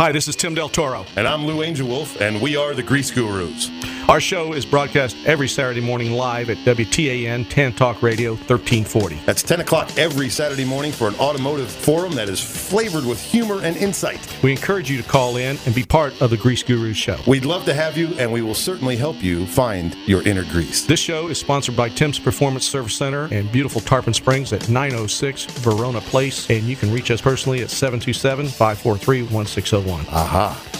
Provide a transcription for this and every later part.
Hi, this is Tim Del Toro. And I'm Lou Angel Wolf, and we are the Grease Gurus. Our show is broadcast every Saturday morning live at WTAN 10 Talk Radio 1340. That's 10 o'clock every Saturday morning for an automotive forum that is flavored with humor and insight. We encourage you to call in and be part of the Grease Gurus show. We'd love to have you, and we will certainly help you find your inner grease. This show is sponsored by Tim's Performance Service Center and beautiful Tarpon Springs at 906 Verona Place, and you can reach us personally at 727 543 1601. Aha.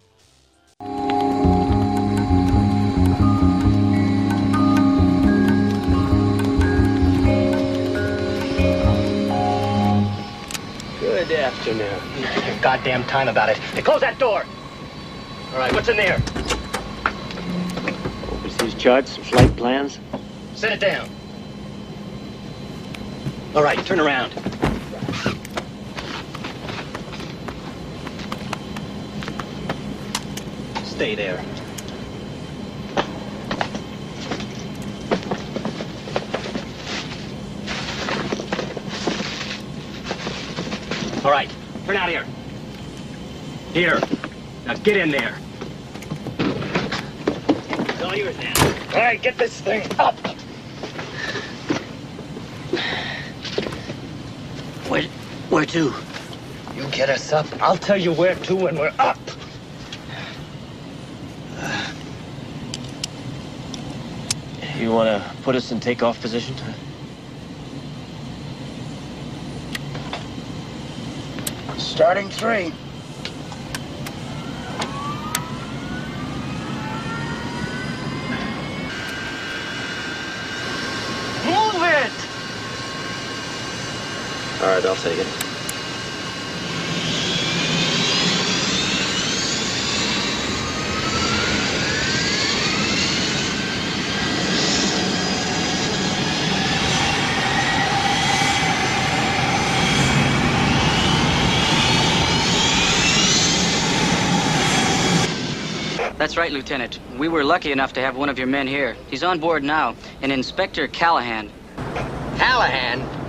Good afternoon. Take your goddamn time about it. Hey, close that door. All right, what's in there? Overseas charts, some flight plans. Set it down. All right, turn around. Stay there. All right, turn out here. Here. Now get in there. It's all yours now. All right, get this thing up. Where, where to? You get us up. I'll tell you where to when we're up. You want to put us in takeoff position? Starting three. Move it! All right, I'll take it. That's right, Lieutenant. We were lucky enough to have one of your men here. He's on board now, an Inspector Callahan. Callahan?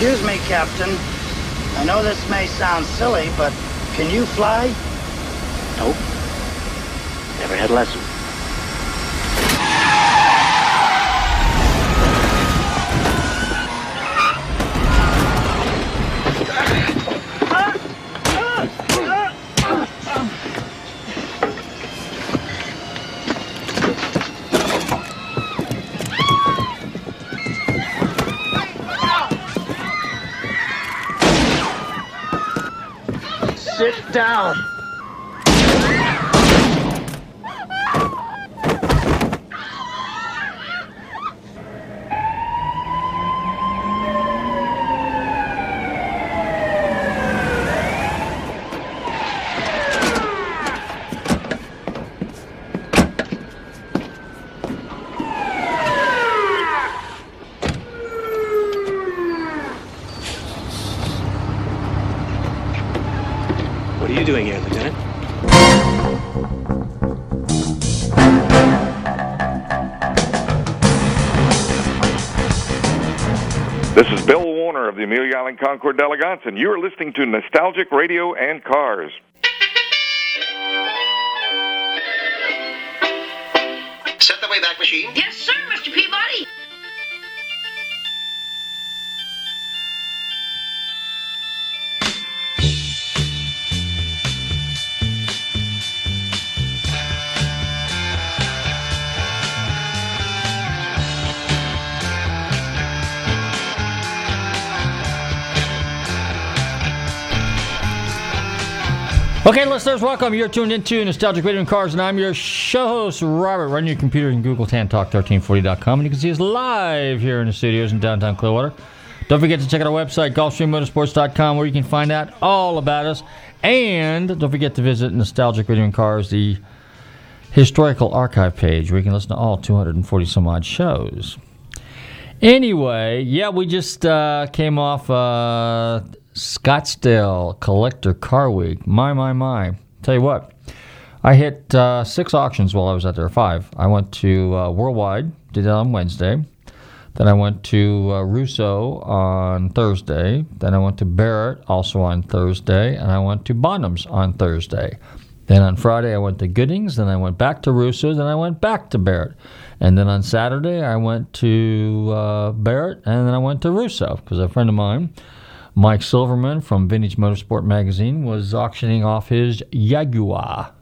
Excuse me, Captain. I know this may sound silly, but can you fly? Nope. Never had a down. Island Concours d'Elegance, and you are listening to Nostalgic Radio and Cars. Okay, listeners, welcome. You're tuned into Nostalgic Radio and Cars, and I'm your show host, Robert. Run your computer and Google TanTalk1340.com, and you can see us live here in the studios in downtown Clearwater. Don't forget to check out our website, GulfstreamMotorsports.com, where you can find out all about us. And don't forget to visit Nostalgic Radio and Cars, the historical archive page, where you can listen to all 240 some odd shows. Anyway, yeah, we just uh, came off uh, Scottsdale Collector Car Week. My, my, my. Tell you what, I hit uh, six auctions while I was out there, five. I went to uh, Worldwide, did that on Wednesday. Then I went to uh, Russo on Thursday. Then I went to Barrett also on Thursday. And I went to Bonhams on Thursday. Then on Friday I went to Goodings. Then I went back to Russo. Then I went back to Barrett. And then on Saturday I went to uh, Barrett. And then I went to Russo because a friend of mine Mike Silverman from Vintage Motorsport Magazine was auctioning off his Jaguar.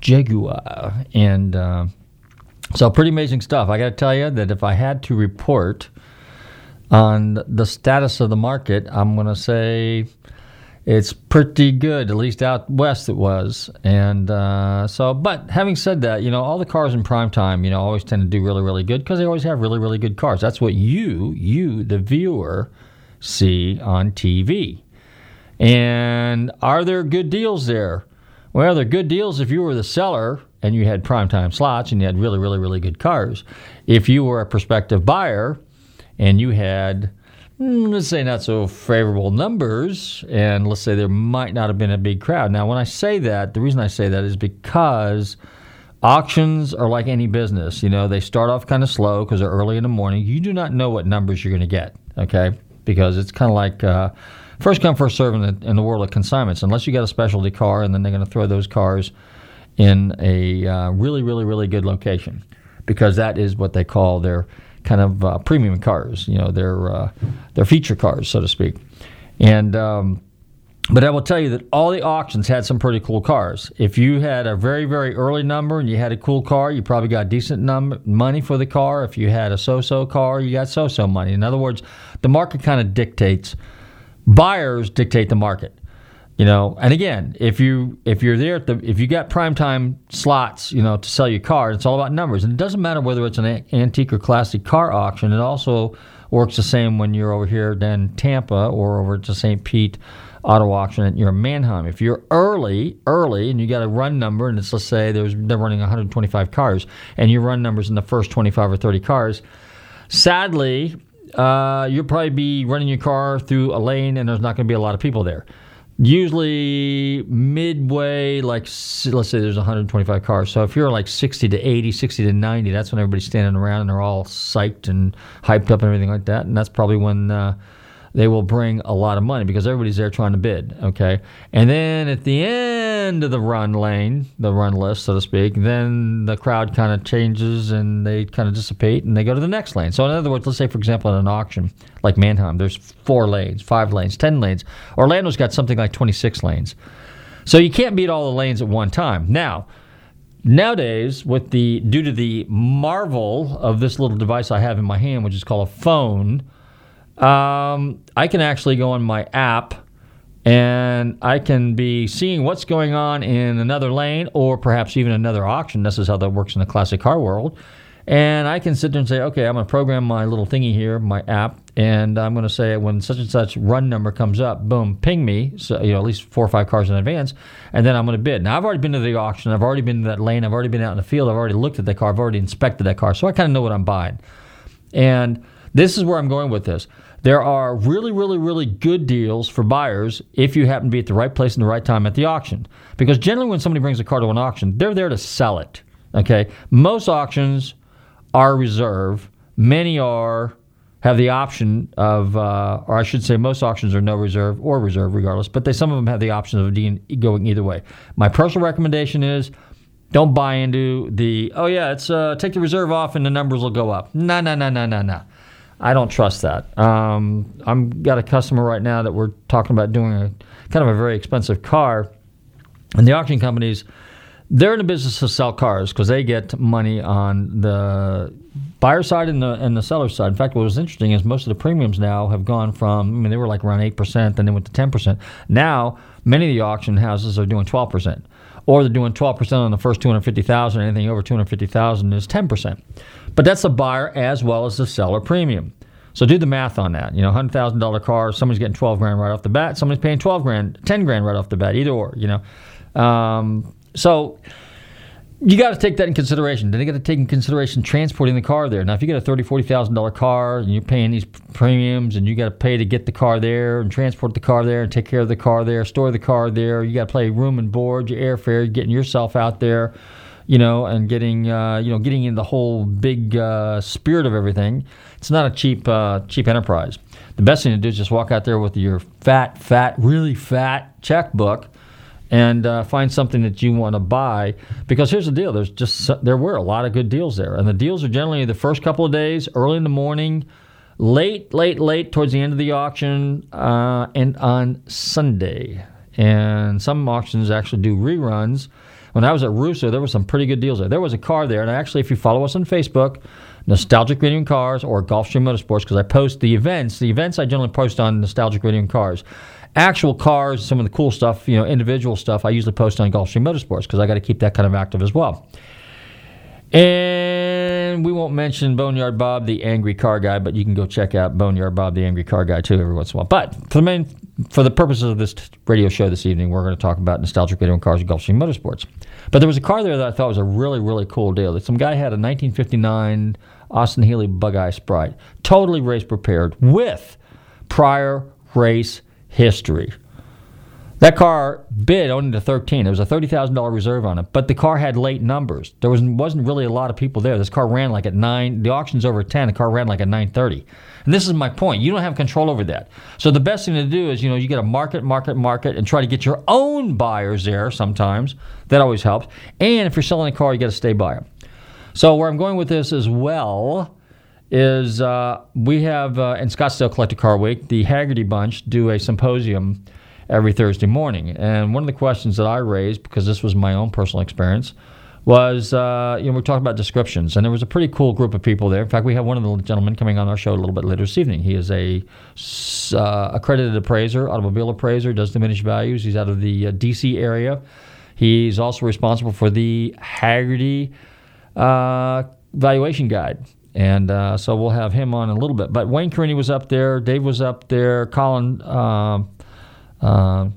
Jaguar. And uh, so, pretty amazing stuff. I got to tell you that if I had to report on the status of the market, I'm going to say it's pretty good, at least out west it was. And uh, so, but having said that, you know, all the cars in prime time, you know, always tend to do really, really good because they always have really, really good cars. That's what you, you, the viewer, see on TV. And are there good deals there? Well, they're good deals if you were the seller and you had primetime slots and you had really, really, really good cars. If you were a prospective buyer and you had, hmm, let's say, not so favorable numbers, and let's say there might not have been a big crowd. Now, when I say that, the reason I say that is because auctions are like any business. You know, they start off kind of slow because they're early in the morning. You do not know what numbers you're going to get. Okay because it's kind of like uh, first come first serve in the, in the world of consignments. Unless you got a specialty car, and then they're going to throw those cars in a uh, really, really, really good location because that is what they call their kind of uh, premium cars. You know, their uh, their feature cars, so to speak. And um, but I will tell you that all the auctions had some pretty cool cars. If you had a very, very early number and you had a cool car, you probably got decent num- money for the car. If you had a so so car, you got so so money. In other words, the market kind of dictates, buyers dictate the market. You know, and again, if you if you're there at the if you got prime time slots, you know, to sell your car, it's all about numbers. And it doesn't matter whether it's an antique or classic car auction. It also works the same when you're over here in Tampa or over to St. Pete auto auction at your Manheim. If you're early, early, and you got a run number, and it's let's say there's they're running 125 cars, and your run numbers in the first 25 or 30 cars, sadly, uh, you'll probably be running your car through a lane, and there's not going to be a lot of people there. Usually midway, like let's say there's 125 cars. So if you're like 60 to 80, 60 to 90, that's when everybody's standing around and they're all psyched and hyped up and everything like that. And that's probably when uh, they will bring a lot of money because everybody's there trying to bid. Okay, and then at the end of the run lane, the run list, so to speak, then the crowd kind of changes and they kind of dissipate and they go to the next lane. So in other words, let's say for example at an auction like Manheim, there's four lanes, five lanes, ten lanes. Orlando's got something like 26 lanes. So you can't beat all the lanes at one time. Now. Nowadays, with the due to the marvel of this little device I have in my hand, which is called a phone, um, I can actually go on my app and I can be seeing what's going on in another lane or perhaps even another auction. This is how that works in the classic car world. And I can sit there and say, okay, I'm going to program my little thingy here, my app, and I'm going to say when such and such run number comes up, boom, ping me, so you know at least four or five cars in advance, and then I'm going to bid. Now I've already been to the auction, I've already been to that lane, I've already been out in the field, I've already looked at that car, I've already inspected that car, so I kind of know what I'm buying. And this is where I'm going with this. There are really, really, really good deals for buyers if you happen to be at the right place in the right time at the auction. Because generally, when somebody brings a car to an auction, they're there to sell it. Okay, most auctions are reserve. Many are have the option of, uh, or I should say, most auctions are no reserve or reserve, regardless. But they some of them have the option of going either way. My personal recommendation is. Don't buy into the oh yeah it's uh, take the reserve off and the numbers will go up. No no no no no no. I don't trust that. Um, I'm got a customer right now that we're talking about doing a kind of a very expensive car, and the auction companies they're in the business to sell cars because they get money on the buyer side and the and the seller side. In fact, what was interesting is most of the premiums now have gone from. I mean, they were like around eight percent, then they went to ten percent. Now, many of the auction houses are doing twelve percent, or they're doing twelve percent on the first two hundred fifty thousand. Anything over two hundred fifty thousand is ten percent. But that's the buyer as well as the seller premium. So do the math on that. You know, hundred thousand dollar car, somebody's getting twelve grand right off the bat. Somebody's paying twelve grand, ten grand right off the bat. Either or. You know, um, so you got to take that in consideration. Then you got to take in consideration transporting the car there. Now, if you got a thirty, forty thousand dollar car and you're paying these premiums, and you got to pay to get the car there and transport the car there and take care of the car there, store the car there, you got to pay room and board, your airfare, getting yourself out there, you know, and getting uh, you know getting in the whole big uh, spirit of everything. It's not a cheap uh, cheap enterprise. The best thing to do is just walk out there with your fat, fat, really fat checkbook and uh, find something that you want to buy. Because here's the deal: there's just there were a lot of good deals there, and the deals are generally the first couple of days, early in the morning, late, late, late towards the end of the auction, uh, and on Sunday. And some auctions actually do reruns. When I was at Russo, there were some pretty good deals there. There was a car there, and actually, if you follow us on Facebook, Nostalgic Radio and Cars or Gulfstream Motorsports, because I post the events. The events I generally post on Nostalgic Radio and Cars actual cars, some of the cool stuff, you know, individual stuff, I usually post on Gulfstream Motorsports because I got to keep that kind of active as well. And we won't mention Boneyard Bob, the angry car guy, but you can go check out Boneyard Bob, the angry car guy, too, every once in a while. But for the main, for the purposes of this radio show this evening, we're going to talk about nostalgic radio and cars and Gulfstream Motorsports. But there was a car there that I thought was a really, really cool deal. Some guy had a 1959 Austin Healey Bug Eye Sprite, totally race prepared with prior race history. That car bid only to 13. There was a $30,000 reserve on it, but the car had late numbers. There was, wasn't really a lot of people there. This car ran like at 9. The auction's over at 10. The car ran like at 9.30. And this is my point. You don't have control over that. So the best thing to do is, you know, you got a market, market, market, and try to get your own buyers there sometimes. That always helps. And if you're selling a car, you got to stay buyer. So where I'm going with this as well is uh, we have uh, in Scottsdale Collector Car Week, the Hagerty Bunch do a symposium every Thursday morning. And one of the questions that I raised, because this was my own personal experience, was uh, you know we're talking about descriptions, and there was a pretty cool group of people there. In fact, we have one of the gentlemen coming on our show a little bit later this evening. He is a uh, accredited appraiser, automobile appraiser, does diminished values. He's out of the uh, D.C. area. He's also responsible for the Hagerty uh, valuation guide. And uh, so we'll have him on in a little bit. But Wayne Carini was up there, Dave was up there, Colin uh, uh,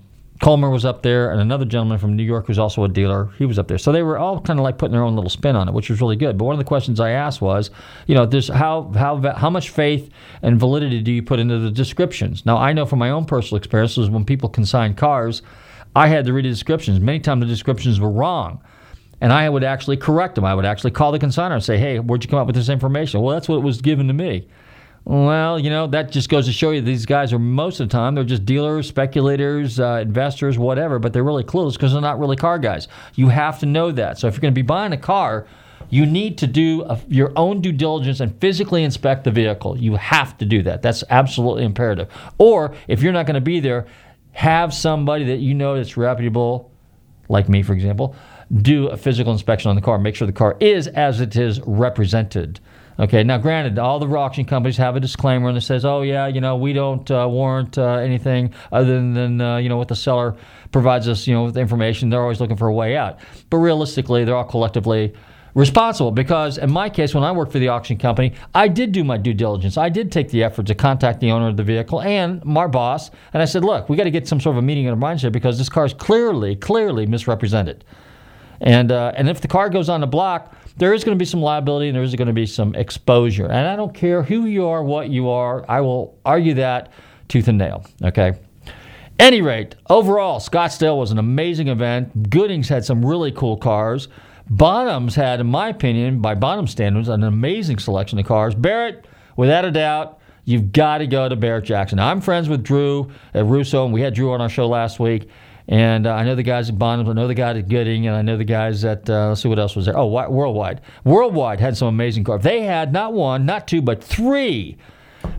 Comer was up there, and another gentleman from New York who's also a dealer. He was up there. So they were all kind of like putting their own little spin on it, which was really good. But one of the questions I asked was, you know, this how how how much faith and validity do you put into the descriptions? Now I know from my own personal experiences when people consign cars, I had to read the descriptions. Many times the descriptions were wrong and I would actually correct them. I would actually call the consigner and say, "Hey, where'd you come up with this information?" Well, that's what was given to me. Well, you know, that just goes to show you these guys are most of the time they're just dealers, speculators, uh, investors, whatever, but they're really clueless because they're not really car guys. You have to know that. So if you're going to be buying a car, you need to do a, your own due diligence and physically inspect the vehicle. You have to do that. That's absolutely imperative. Or if you're not going to be there, have somebody that you know that's reputable, like me, for example, do a physical inspection on the car, make sure the car is as it is represented. Okay, now granted, all the auction companies have a disclaimer and it says, oh, yeah, you know, we don't uh, warrant uh, anything other than, uh, you know, what the seller provides us, you know, with information. They're always looking for a way out. But realistically, they're all collectively responsible because in my case when i worked for the auction company i did do my due diligence i did take the effort to contact the owner of the vehicle and my boss and i said look we got to get some sort of a meeting in the mindset because this car is clearly clearly misrepresented and uh, and if the car goes on the block, there is going to be some liability and there is going to be some exposure. And I don't care who you are, what you are. I will argue that tooth and nail. Okay. Any rate, overall, Scottsdale was an amazing event. Goodings had some really cool cars. Bonhams had, in my opinion, by Bonham standards, an amazing selection of cars. Barrett, without a doubt, you've got to go to Barrett Jackson. I'm friends with Drew at Russo, and we had Drew on our show last week. And uh, I know the guys at Bonhams, I know the guys at Gooding, and I know the guys at, uh, let's see what else was there. Oh, Worldwide. Worldwide had some amazing cars. They had not one, not two, but three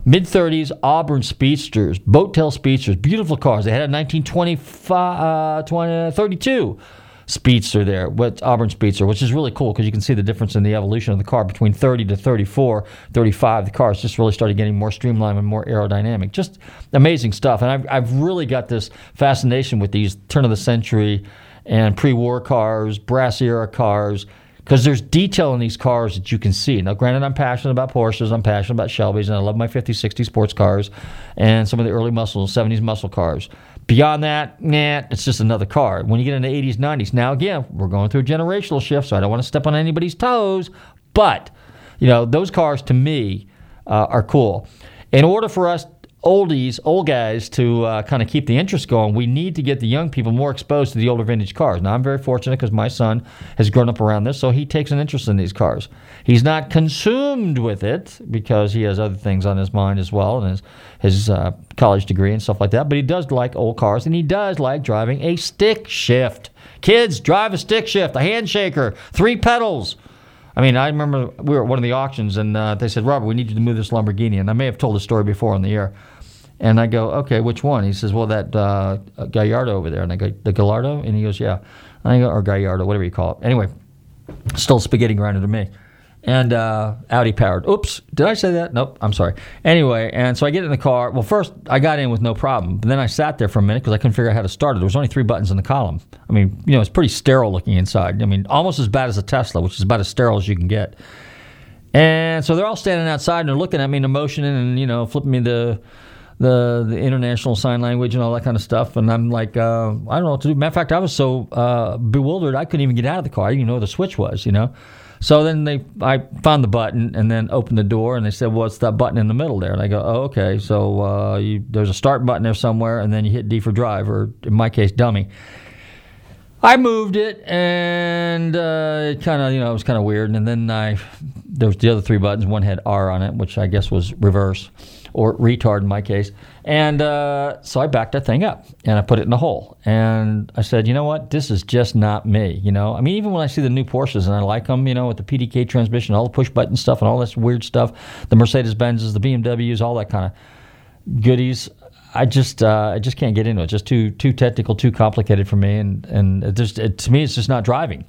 mid 30s Auburn Speedsters, boat tail Speedsters, beautiful cars. They had a 1925, uh, 20, 32 Speedster there, what Auburn Speedster, which is really cool because you can see the difference in the evolution of the car between 30 to 34, 35. The cars just really started getting more streamlined and more aerodynamic. Just amazing stuff. And I've, I've really got this fascination with these turn of the century and pre-war cars, brass era cars, because there's detail in these cars that you can see. Now, granted, I'm passionate about Porsches, I'm passionate about Shelby's, and I love my 50, 60 sports cars and some of the early muscle, 70s muscle cars. Beyond that, nah, it's just another car. When you get into 80s, 90s, now again, we're going through a generational shift, so I don't want to step on anybody's toes, but, you know, those cars to me uh, are cool. In order for us oldies, old guys, to uh, kind of keep the interest going, we need to get the young people more exposed to the older vintage cars. Now, I'm very fortunate because my son has grown up around this, so he takes an interest in these cars. He's not consumed with it because he has other things on his mind as well, and his his uh, college degree and stuff like that. But he does like old cars, and he does like driving a stick shift. Kids, drive a stick shift, a handshaker, three pedals. I mean, I remember we were at one of the auctions, and uh, they said, "Robert, we need you to move this Lamborghini." And I may have told the story before on the air. And I go, "Okay, which one?" He says, "Well, that uh, Gallardo over there." And I go, "The Gallardo?" And he goes, "Yeah." And I go, "Or Gallardo, whatever you call it." Anyway, still spaghetti grinder to me and uh, Audi powered. Oops, did I say that? Nope, I'm sorry. Anyway, and so I get in the car. Well, first I got in with no problem, but then I sat there for a minute because I couldn't figure out how to start it. There was only three buttons in the column. I mean, you know, it's pretty sterile looking inside. I mean, almost as bad as a Tesla, which is about as sterile as you can get. And so they're all standing outside and they're looking at me and motioning and you know flipping me the the the international sign language and all that kind of stuff. And I'm like, uh, I don't know what to do. Matter of fact, I was so uh, bewildered I couldn't even get out of the car. I didn't even know where the switch was. You know. So then they, I found the button and then opened the door and they said, "Well, it's that button in the middle there." And I go, "Oh, okay." So uh, you, there's a start button there somewhere, and then you hit D for drive, or in my case, dummy. I moved it, and uh, it kind of, you know, it was kind of weird. And then I, there was the other three buttons. One had R on it, which I guess was reverse or retard in my case. And uh, so I backed that thing up and I put it in the hole. And I said, you know what? This is just not me. You know, I mean, even when I see the new Porsches and I like them, you know, with the PDK transmission, all the push button stuff and all this weird stuff, the Mercedes Benzes, the BMWs, all that kind of goodies. I just uh, I just can't get into it. Just too too technical, too complicated for me, and and it just it, to me it's just not driving,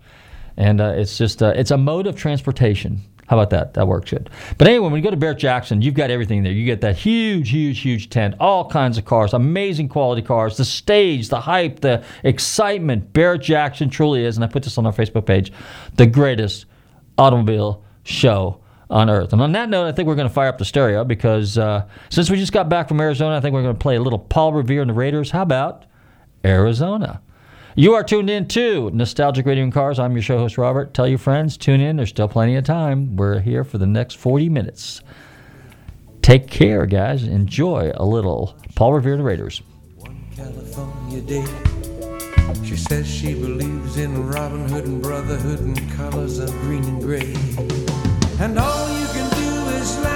and uh, it's just uh, it's a mode of transportation. How about that? That works good. But anyway, when you go to Barrett Jackson, you've got everything there. You get that huge, huge, huge tent, all kinds of cars, amazing quality cars, the stage, the hype, the excitement. Barrett Jackson truly is, and I put this on our Facebook page, the greatest automobile show on earth. And on that note, I think we're going to fire up the stereo because uh, since we just got back from Arizona, I think we're going to play a little Paul Revere and the Raiders. How about Arizona? You are tuned in to Nostalgic Radio and Cars. I'm your show host, Robert. Tell your friends, tune in. There's still plenty of time. We're here for the next 40 minutes. Take care, guys. Enjoy a little Paul Revere the Raiders. One California day, she says she believes in Robin Hood and brotherhood and colors of green and gray. And all you can do is laugh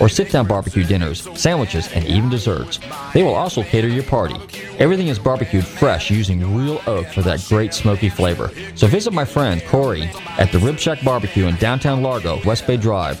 or sit down barbecue dinners, sandwiches, and even desserts. They will also cater your party. Everything is barbecued fresh using real oak for that great smoky flavor. So visit my friend Corey at the Rib Shack Barbecue in downtown Largo, West Bay Drive,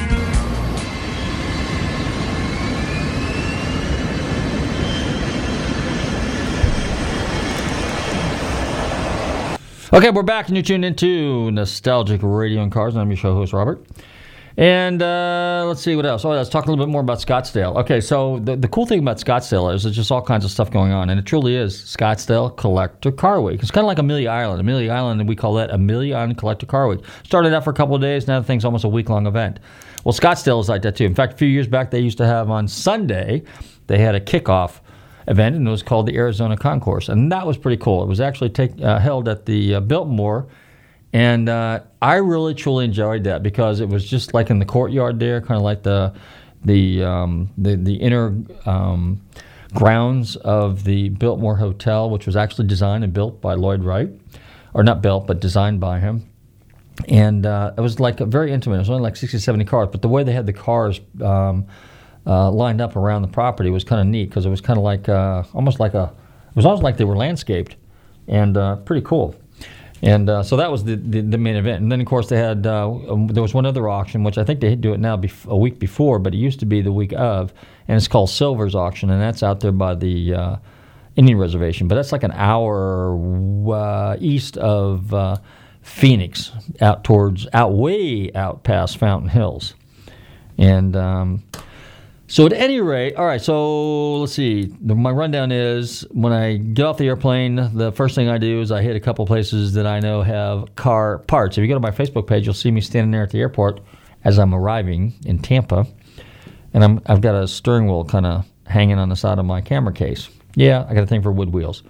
Okay, we're back, and you're tuned into Nostalgic Radio and Cars. I'm your show host, Robert. And uh, let's see what else. Oh, let's talk a little bit more about Scottsdale. Okay, so the, the cool thing about Scottsdale is there's just all kinds of stuff going on, and it truly is Scottsdale Collector Car Week. It's kind of like Amelia Island. Amelia Island, and we call that Amelia Island Collector Car Week. Started out for a couple of days, now the thing's almost a week long event. Well, Scottsdale is like that too. In fact, a few years back, they used to have on Sunday, they had a kickoff event, and it was called the Arizona Concours, and that was pretty cool. It was actually take, uh, held at the uh, Biltmore, and uh, I really truly enjoyed that because it was just like in the courtyard there, kind of like the the um, the, the inner um, grounds of the Biltmore Hotel, which was actually designed and built by Lloyd Wright, or not built, but designed by him. And uh, it was like very intimate. It was only like 60, 70 cars, but the way they had the cars um, uh, lined up around the property was kind of neat because it was kind of like uh, almost like a it was almost like they were landscaped and uh, pretty cool. And uh, so that was the, the, the, main event. And then, of course, they had uh, um, there was one other auction, which I think they do it now bef- a week before, but it used to be the week of, and it's called Silver's Auction, and that's out there by the uh, Indian Reservation. But that's like an hour east of Phoenix, out towards out way out past Fountain Hills, and. Um, so at any rate, all right. So let's see. My rundown is when I get off the airplane, the first thing I do is I hit a couple places that I know have car parts. If you go to my Facebook page, you'll see me standing there at the airport as I'm arriving in Tampa, and I'm I've got a steering wheel kind of hanging on the side of my camera case. Yeah, I got a thing for wood wheels.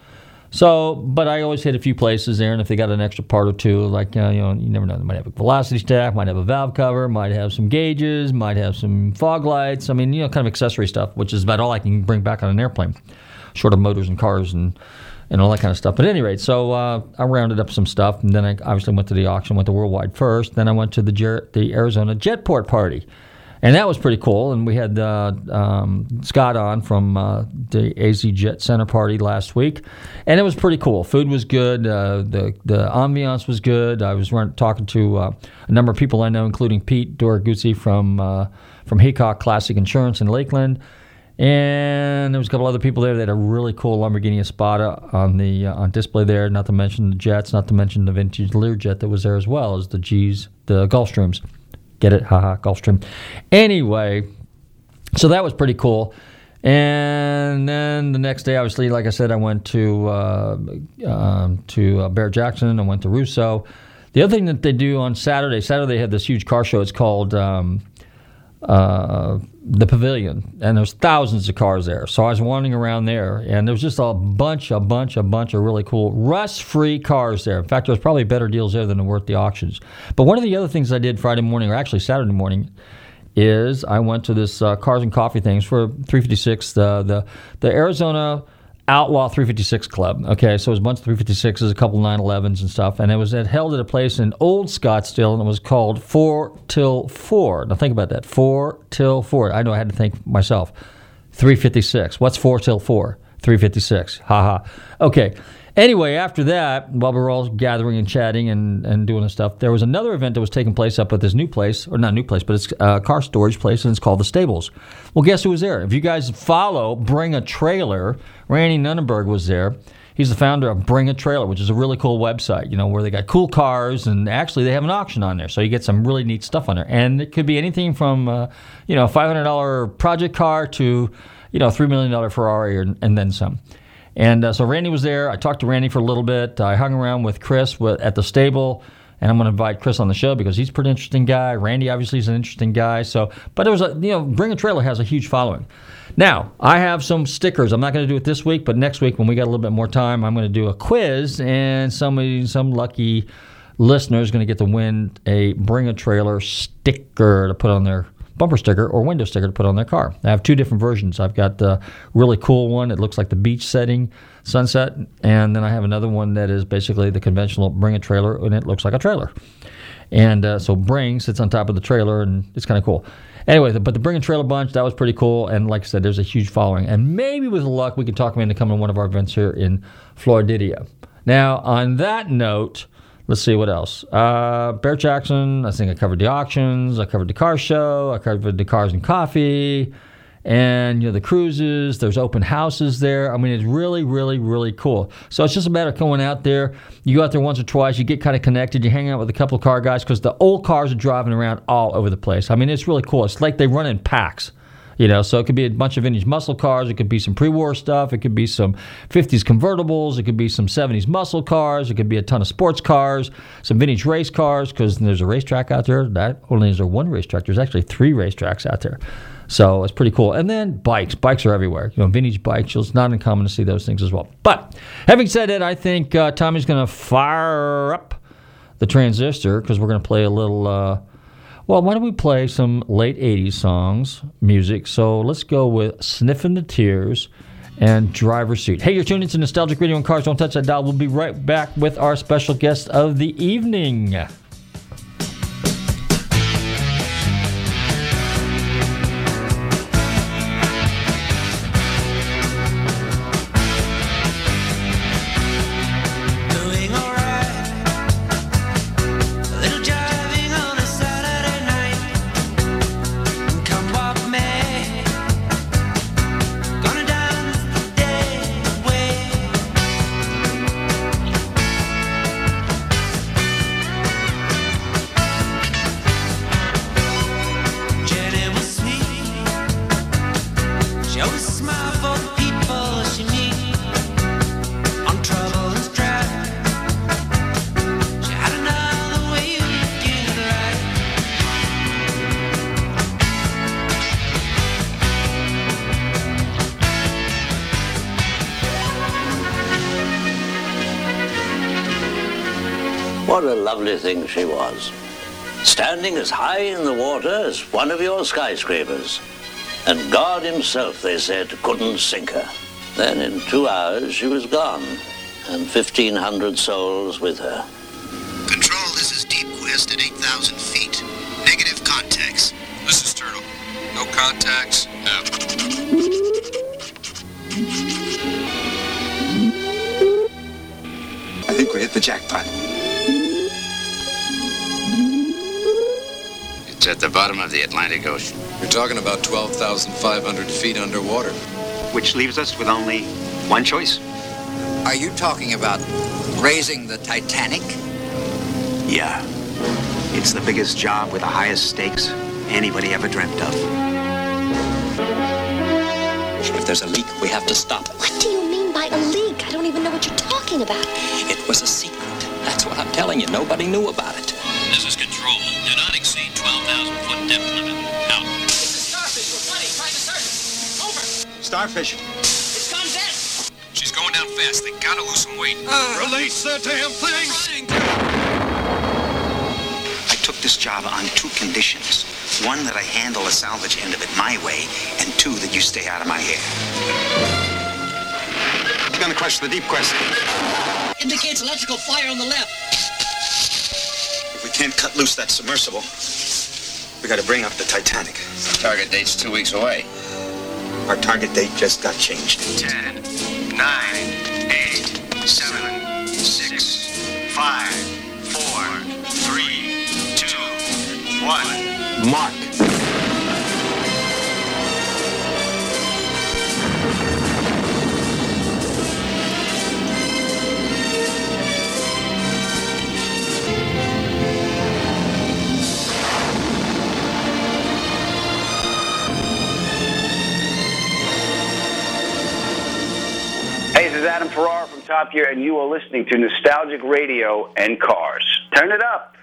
So, but I always hit a few places there, and if they got an extra part or two, like uh, you know, you never know, they might have a velocity stack, might have a valve cover, might have some gauges, might have some fog lights. I mean, you know, kind of accessory stuff, which is about all I can bring back on an airplane, short of motors and cars and and all that kind of stuff. But at any rate, so uh, I rounded up some stuff, and then I obviously went to the auction, went to Worldwide first, then I went to the Jer- the Arizona Jetport party and that was pretty cool. And we had uh, um, Scott on from uh, the AZ Jet Center party last week, and it was pretty cool. Food was good. Uh, the the ambiance was good. I was run, talking to uh, a number of people I know, including Pete Doraguzzi from uh, from Heacock Classic Insurance in Lakeland. And there was a couple other people there that had a really cool Lamborghini Espada on the uh, on display there. Not to mention the jets, not to mention the vintage Learjet that was there as well as the G's, the Gulfstreams. Get it? Haha, Gulfstream. Anyway, so that was pretty cool. And then the next day, obviously, like I said, I went to uh, uh, to uh, Barrett Jackson. I went to Russo. The other thing that they do on Saturday, Saturday they have this huge car show. It's called um, uh, the Pavilion, and there's thousands of cars there. So I was wandering around there, and there was just a bunch, a bunch, a bunch of really cool rust-free cars there. In fact, there was probably better deals there than were at the auctions. But one of the other things I did Friday morning, or actually Saturday morning, is I went to this uh, Cars and Coffee things for 356, the the, the Arizona Outlaw 356 Club. Okay, so it was a bunch of 356s, a couple 911s and stuff, and it was it held at a place in Old Scottsdale, and it was called Four Till Four. Now think about that, Four Till Four. I know I had to think myself. 356. What's four till four? 356. Haha. Okay. Anyway, after that, while we were all gathering and chatting and, and doing this stuff, there was another event that was taking place up at this new place, or not new place, but it's a car storage place, and it's called the Stables. Well, guess who was there? If you guys follow Bring a Trailer, Randy Nonnenberg was there. He's the founder of Bring a Trailer, which is a really cool website, you know, where they got cool cars and actually they have an auction on there. So you get some really neat stuff on there. And it could be anything from, uh, you know, a $500 project car to, you know, a $3 million Ferrari or, and then some. And uh, so Randy was there. I talked to Randy for a little bit. I hung around with Chris at the stable, and I'm going to invite Chris on the show because he's a pretty interesting guy. Randy obviously is an interesting guy. So, but it was a you know, Bring a Trailer has a huge following. Now I have some stickers. I'm not going to do it this week, but next week when we got a little bit more time, I'm going to do a quiz, and somebody, some lucky listener is going to get to win a Bring a Trailer sticker to put on their bumper sticker or window sticker to put on their car. I have two different versions. I've got the really cool one. It looks like the beach setting, sunset, and then I have another one that is basically the conventional Bring a Trailer, and it looks like a trailer. And uh, so Bring sits on top of the trailer, and it's kind of cool. Anyway, but the Bring a Trailer Bunch, that was pretty cool. And like I said, there's a huge following. And maybe with luck, we can talk them into coming to one of our events here in Florida. Now, on that note, let's see what else. Uh, Bear Jackson, I think I covered the auctions, I covered the car show, I covered the cars and coffee and you know the cruises there's open houses there. I mean it's really really really cool. So it's just a matter of going out there. You go out there once or twice you get kind of connected you hang out with a couple of car guys because the old cars are driving around all over the place. I mean it's really cool. It's like they run in packs you know so it could be a bunch of vintage muscle cars it could be some pre-war stuff it could be some 50s convertibles it could be some 70s muscle cars it could be a ton of sports cars some vintage race cars because there's a racetrack out there that only is there one racetrack there's actually three racetracks out there so it's pretty cool. And then bikes. Bikes are everywhere. You know, vintage bikes. It's not uncommon to see those things as well. But having said that, I think uh, Tommy's going to fire up the transistor because we're going to play a little. Uh, well, why don't we play some late 80s songs, music? So let's go with Sniff 'n' the Tears and Driver's Seat. Hey, you're tuning into Nostalgic Radio and Cars. Don't touch that dial. We'll be right back with our special guest of the evening. In the water as one of your skyscrapers. And God himself, they said, couldn't sink her. Then in two hours she was gone, and 1,500 souls with her. Control, this is Deep Quest at 8,000 feet. Negative contacts. This is Turtle. No contacts? No. I think we hit the jackpot. Bottom of the Atlantic Ocean. You're talking about 12,500 feet underwater. Which leaves us with only one choice. Are you talking about raising the Titanic? Yeah. It's the biggest job with the highest stakes anybody ever dreamt of. If there's a leak, we have to stop it. What do you mean by a leak? I don't even know what you're talking about. It was a secret. That's what I'm telling you. Nobody knew about it. This is Control. Do not exceed 12,000 foot depth limit. Out. It's a starfish. We're flooding. Trying to surface. Over. Starfish. It's gone dead. She's going down fast. They gotta lose some weight. Uh, Release the damn thing! I took this job on two conditions. One, that I handle the salvage end of it my way, and two, that you stay out of my hair. He's gonna crush the deep quest. Indicates electrical fire on the left. If we can't cut loose that submersible, we gotta bring up the Titanic. Target date's two weeks away. Our target date just got changed. Ten, nine, eight, seven, six, five, four, three, two, one. Mark. Hey, this is Adam Ferrara from Top Gear, and you are listening to Nostalgic Radio and Cars. Turn it up.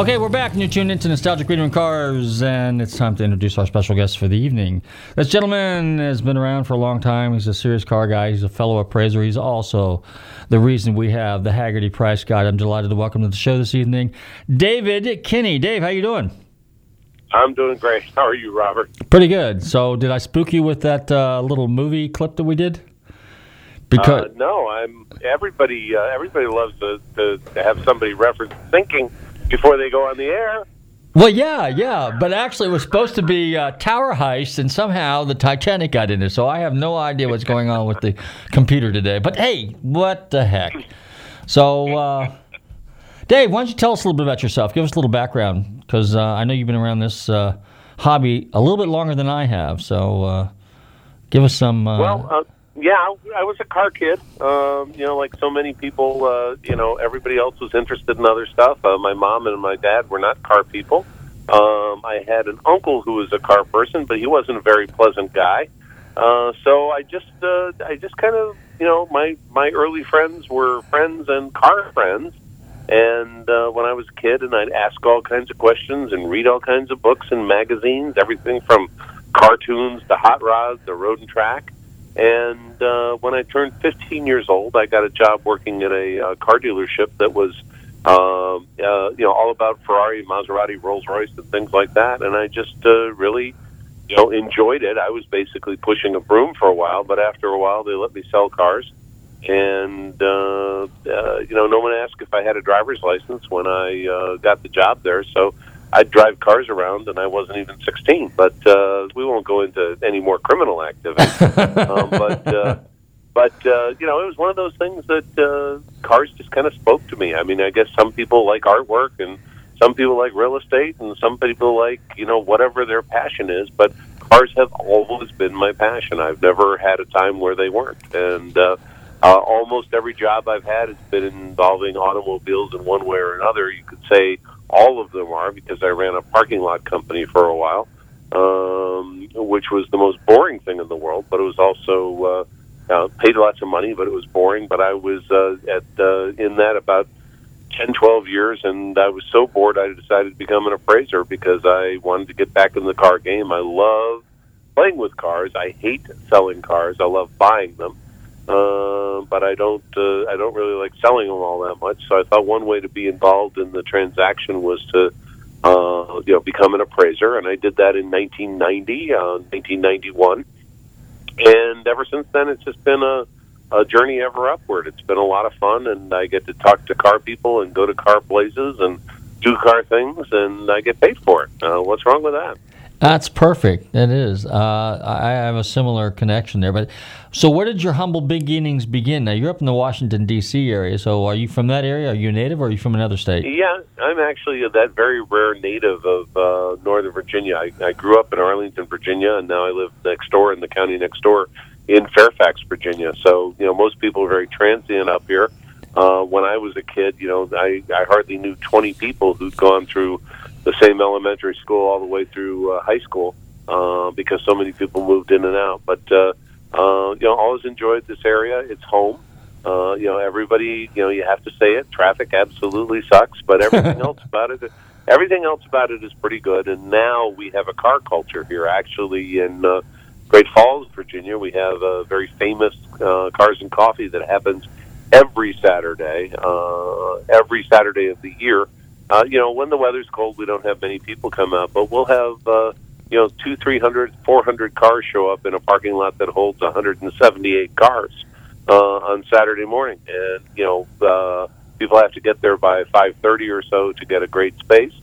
Okay, we're back, and you're tuned into Nostalgic Radio and Cars, and it's time to introduce our special guest for the evening. This gentleman has been around for a long time. He's a serious car guy. He's a fellow appraiser. He's also the reason we have the Hagerty Price Guide. I'm delighted to welcome to the show this evening, David Kinney. Dave, how you doing? I'm doing great. How are you, Robert? Pretty good. So, did I spook you with that uh, little movie clip that we did? Because uh, no, I'm everybody. Uh, everybody loves to, to, to have somebody reference thinking before they go on the air. Well, yeah, yeah, but actually, it was supposed to be uh, Tower Heist, and somehow the Titanic got in it. So I have no idea what's going on with the computer today. But hey, what the heck? So, uh, Dave, why don't you tell us a little bit about yourself? Give us a little background, because uh, I know you've been around this uh, hobby a little bit longer than I have. So, uh, give us some. Well, uh, yeah, I was a car kid. Um, you know, like so many people. Uh, you know, everybody else was interested in other stuff. Uh, my mom and my dad were not car people. Um, I had an uncle who was a car person, but he wasn't a very pleasant guy. Uh, so I just, uh, I just kind of, you know, my my early friends were friends and car friends. And uh, when I was a kid, and I'd ask all kinds of questions and read all kinds of books and magazines, everything from cartoons to hot rods to road and track. And uh, when I turned 15 years old, I got a job working at a uh, car dealership that was, um, uh, you know, all about Ferrari, Maserati, Rolls Royce, and things like that. And I just uh, really, you know, enjoyed it. I was basically pushing a broom for a while, but after a while, they let me sell cars. And uh, uh, you know, no one asked if I had a driver's license when I uh, got the job there. So I'd drive cars around, and I wasn't even 16. But uh, we won't go into any more criminal activity. um, but uh, but uh, you know, it was one of those things that uh, cars just kind of spoke to me. I mean, I guess some people like artwork, and some people like real estate, and some people like you know whatever their passion is. But cars have always been my passion. I've never had a time where they weren't, and uh, uh, almost every job I've had has been involving automobiles in one way or another. You could say all of them are because I ran a parking lot company for a while, um, which was the most boring thing in the world, but it was also uh, uh, paid lots of money, but it was boring. But I was uh, at uh, in that about 10, 12 years, and I was so bored I decided to become an appraiser because I wanted to get back in the car game. I love playing with cars. I hate selling cars. I love buying them. Uh, but I don't. Uh, I don't really like selling them all that much. So I thought one way to be involved in the transaction was to, uh, you know, become an appraiser, and I did that in 1990, uh, 1991, and ever since then, it's just been a, a journey ever upward. It's been a lot of fun, and I get to talk to car people and go to car places and do car things, and I get paid for it. Uh, what's wrong with that? That's perfect. It is. Uh, I have a similar connection there. But so, where did your humble beginnings begin? Now, you're up in the Washington D.C. area. So, are you from that area? Are you a native, or are you from another state? Yeah, I'm actually that very rare native of uh, Northern Virginia. I, I grew up in Arlington, Virginia, and now I live next door in the county next door in Fairfax, Virginia. So, you know, most people are very transient up here. Uh, when I was a kid, you know, I, I hardly knew 20 people who'd gone through the same elementary school all the way through uh, high school uh, because so many people moved in and out. But uh, uh, you know, always enjoyed this area. It's home. Uh, you know, everybody. You know, you have to say it. Traffic absolutely sucks, but everything else about it, everything else about it is pretty good. And now we have a car culture here. Actually, in uh, Great Falls, Virginia, we have a very famous uh, Cars and Coffee that happens every Saturday, uh, every Saturday of the year. Uh, you know, when the weather's cold, we don't have many people come out, but we'll have, uh, you know, two, three hundred, four hundred cars show up in a parking lot that holds 178 cars uh, on Saturday morning, and you know, uh, people have to get there by 5:30 or so to get a great space,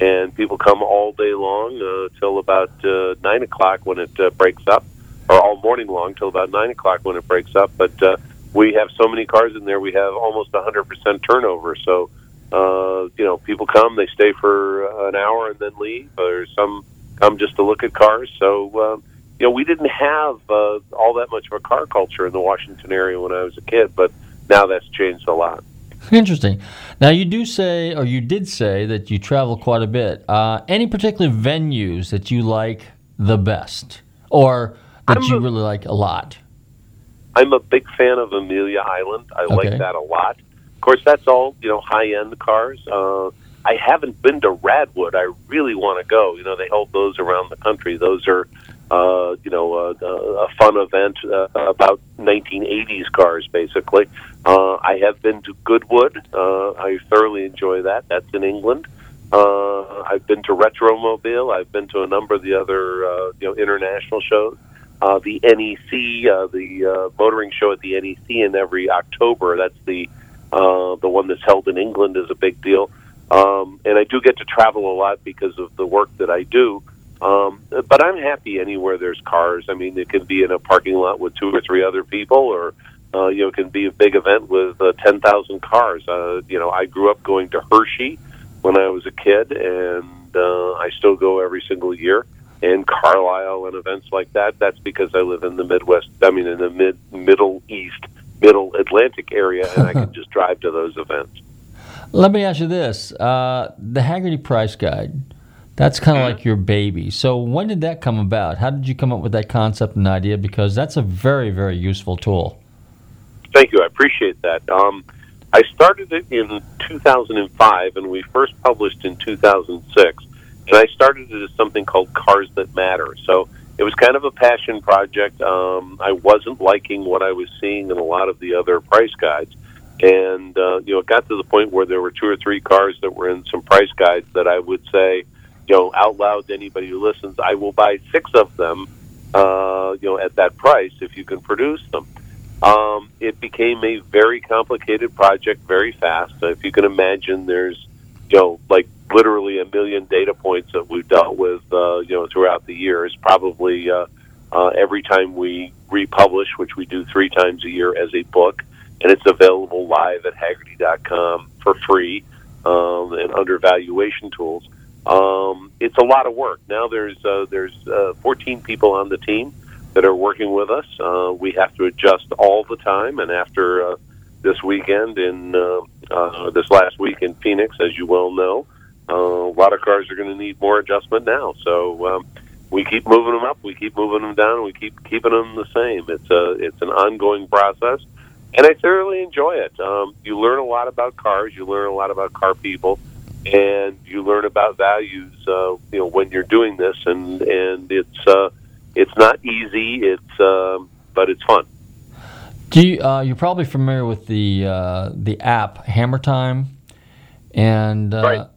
and people come all day long uh, till about uh, nine o'clock when it uh, breaks up, or all morning long till about nine o'clock when it breaks up. But uh, we have so many cars in there, we have almost 100% turnover. So uh, you know, people come, they stay for an hour and then leave, or some come just to look at cars. So, uh, you know, we didn't have uh, all that much of a car culture in the Washington area when I was a kid, but now that's changed a lot. Interesting. Now, you do say, or you did say, that you travel quite a bit. Uh, any particular venues that you like the best, or that I'm you a- really like a lot? I'm a big fan of Amelia Island. I Okay. like that a lot. Course, that's all you know, high end cars. Uh, I haven't been to Radwood. I really want to go. You know, they hold those around the country. Those are, uh, you know, a, a fun event uh, about 1980s cars, basically. Uh, I have been to Goodwood. Uh, I thoroughly enjoy that. That's in England. Uh, I've been to Retromobile. I've been to a number of the other, uh, you know, international shows. Uh, the NEC, uh, the uh, motoring show at the NEC in every October. That's the uh, the one that's held in England is a big deal. Um, and I do get to travel a lot because of the work that I do. Um, but I'm happy anywhere there's cars. I mean, it can be in a parking lot with two or three other people, or uh, you know, it can be a big event with uh, ten thousand cars. Uh, you know, I grew up going to Hershey when I was a kid, and uh, I still go every single year. And Carlisle and events like that. That's because I live in the Midwest. I mean, in the mid Middle East, Middle Atlantic area, and I can just drive to those events. Let me ask you this: uh, the Hagerty Price Guide. That's kind of Mm-hmm. like your baby. So when did that come about? How did you come up with that concept and idea? Because that's a very, very useful tool. Thank you. I appreciate that. Um, I started it in 2005, and we first published in 2006. And I started it as something called Cars That Matter. So it was kind of a passion project. Um, I wasn't liking what I was seeing in a lot of the other price guides. And, uh, you know, it got to the point where there were two or three cars that were in some price guides that I would say, you know, out loud to anybody who listens, I will buy six of them, uh, you know, at that price if you can produce them. Um, it became a very complicated project very fast. So if you can imagine, there's, you know, like literally a million data points that we've dealt with, uh, you know, throughout the years. Probably uh, uh, every time we republish, which we do three times a year as a book, and it's available live at Hagerty.com for free um, and under valuation tools. Um, it's a lot of work. Now there's uh, there's uh, 14 people on the team that are working with us. Uh, we have to adjust all the time, and after uh, this weekend in uh, uh, this last week in Phoenix, as you well know, uh, a lot of cars are going to need more adjustment now. So um, we keep moving them up, we keep moving them down, we keep keeping them the same. It's a it's an ongoing process, and I thoroughly enjoy it. Um, you learn a lot about cars, you learn a lot about car people, and you learn about values. Uh, you know when you're doing this, and and it's uh, it's not easy. It's um, but it's fun. Do you, uh, you're probably familiar with the uh, the app Hammer Time, and uh,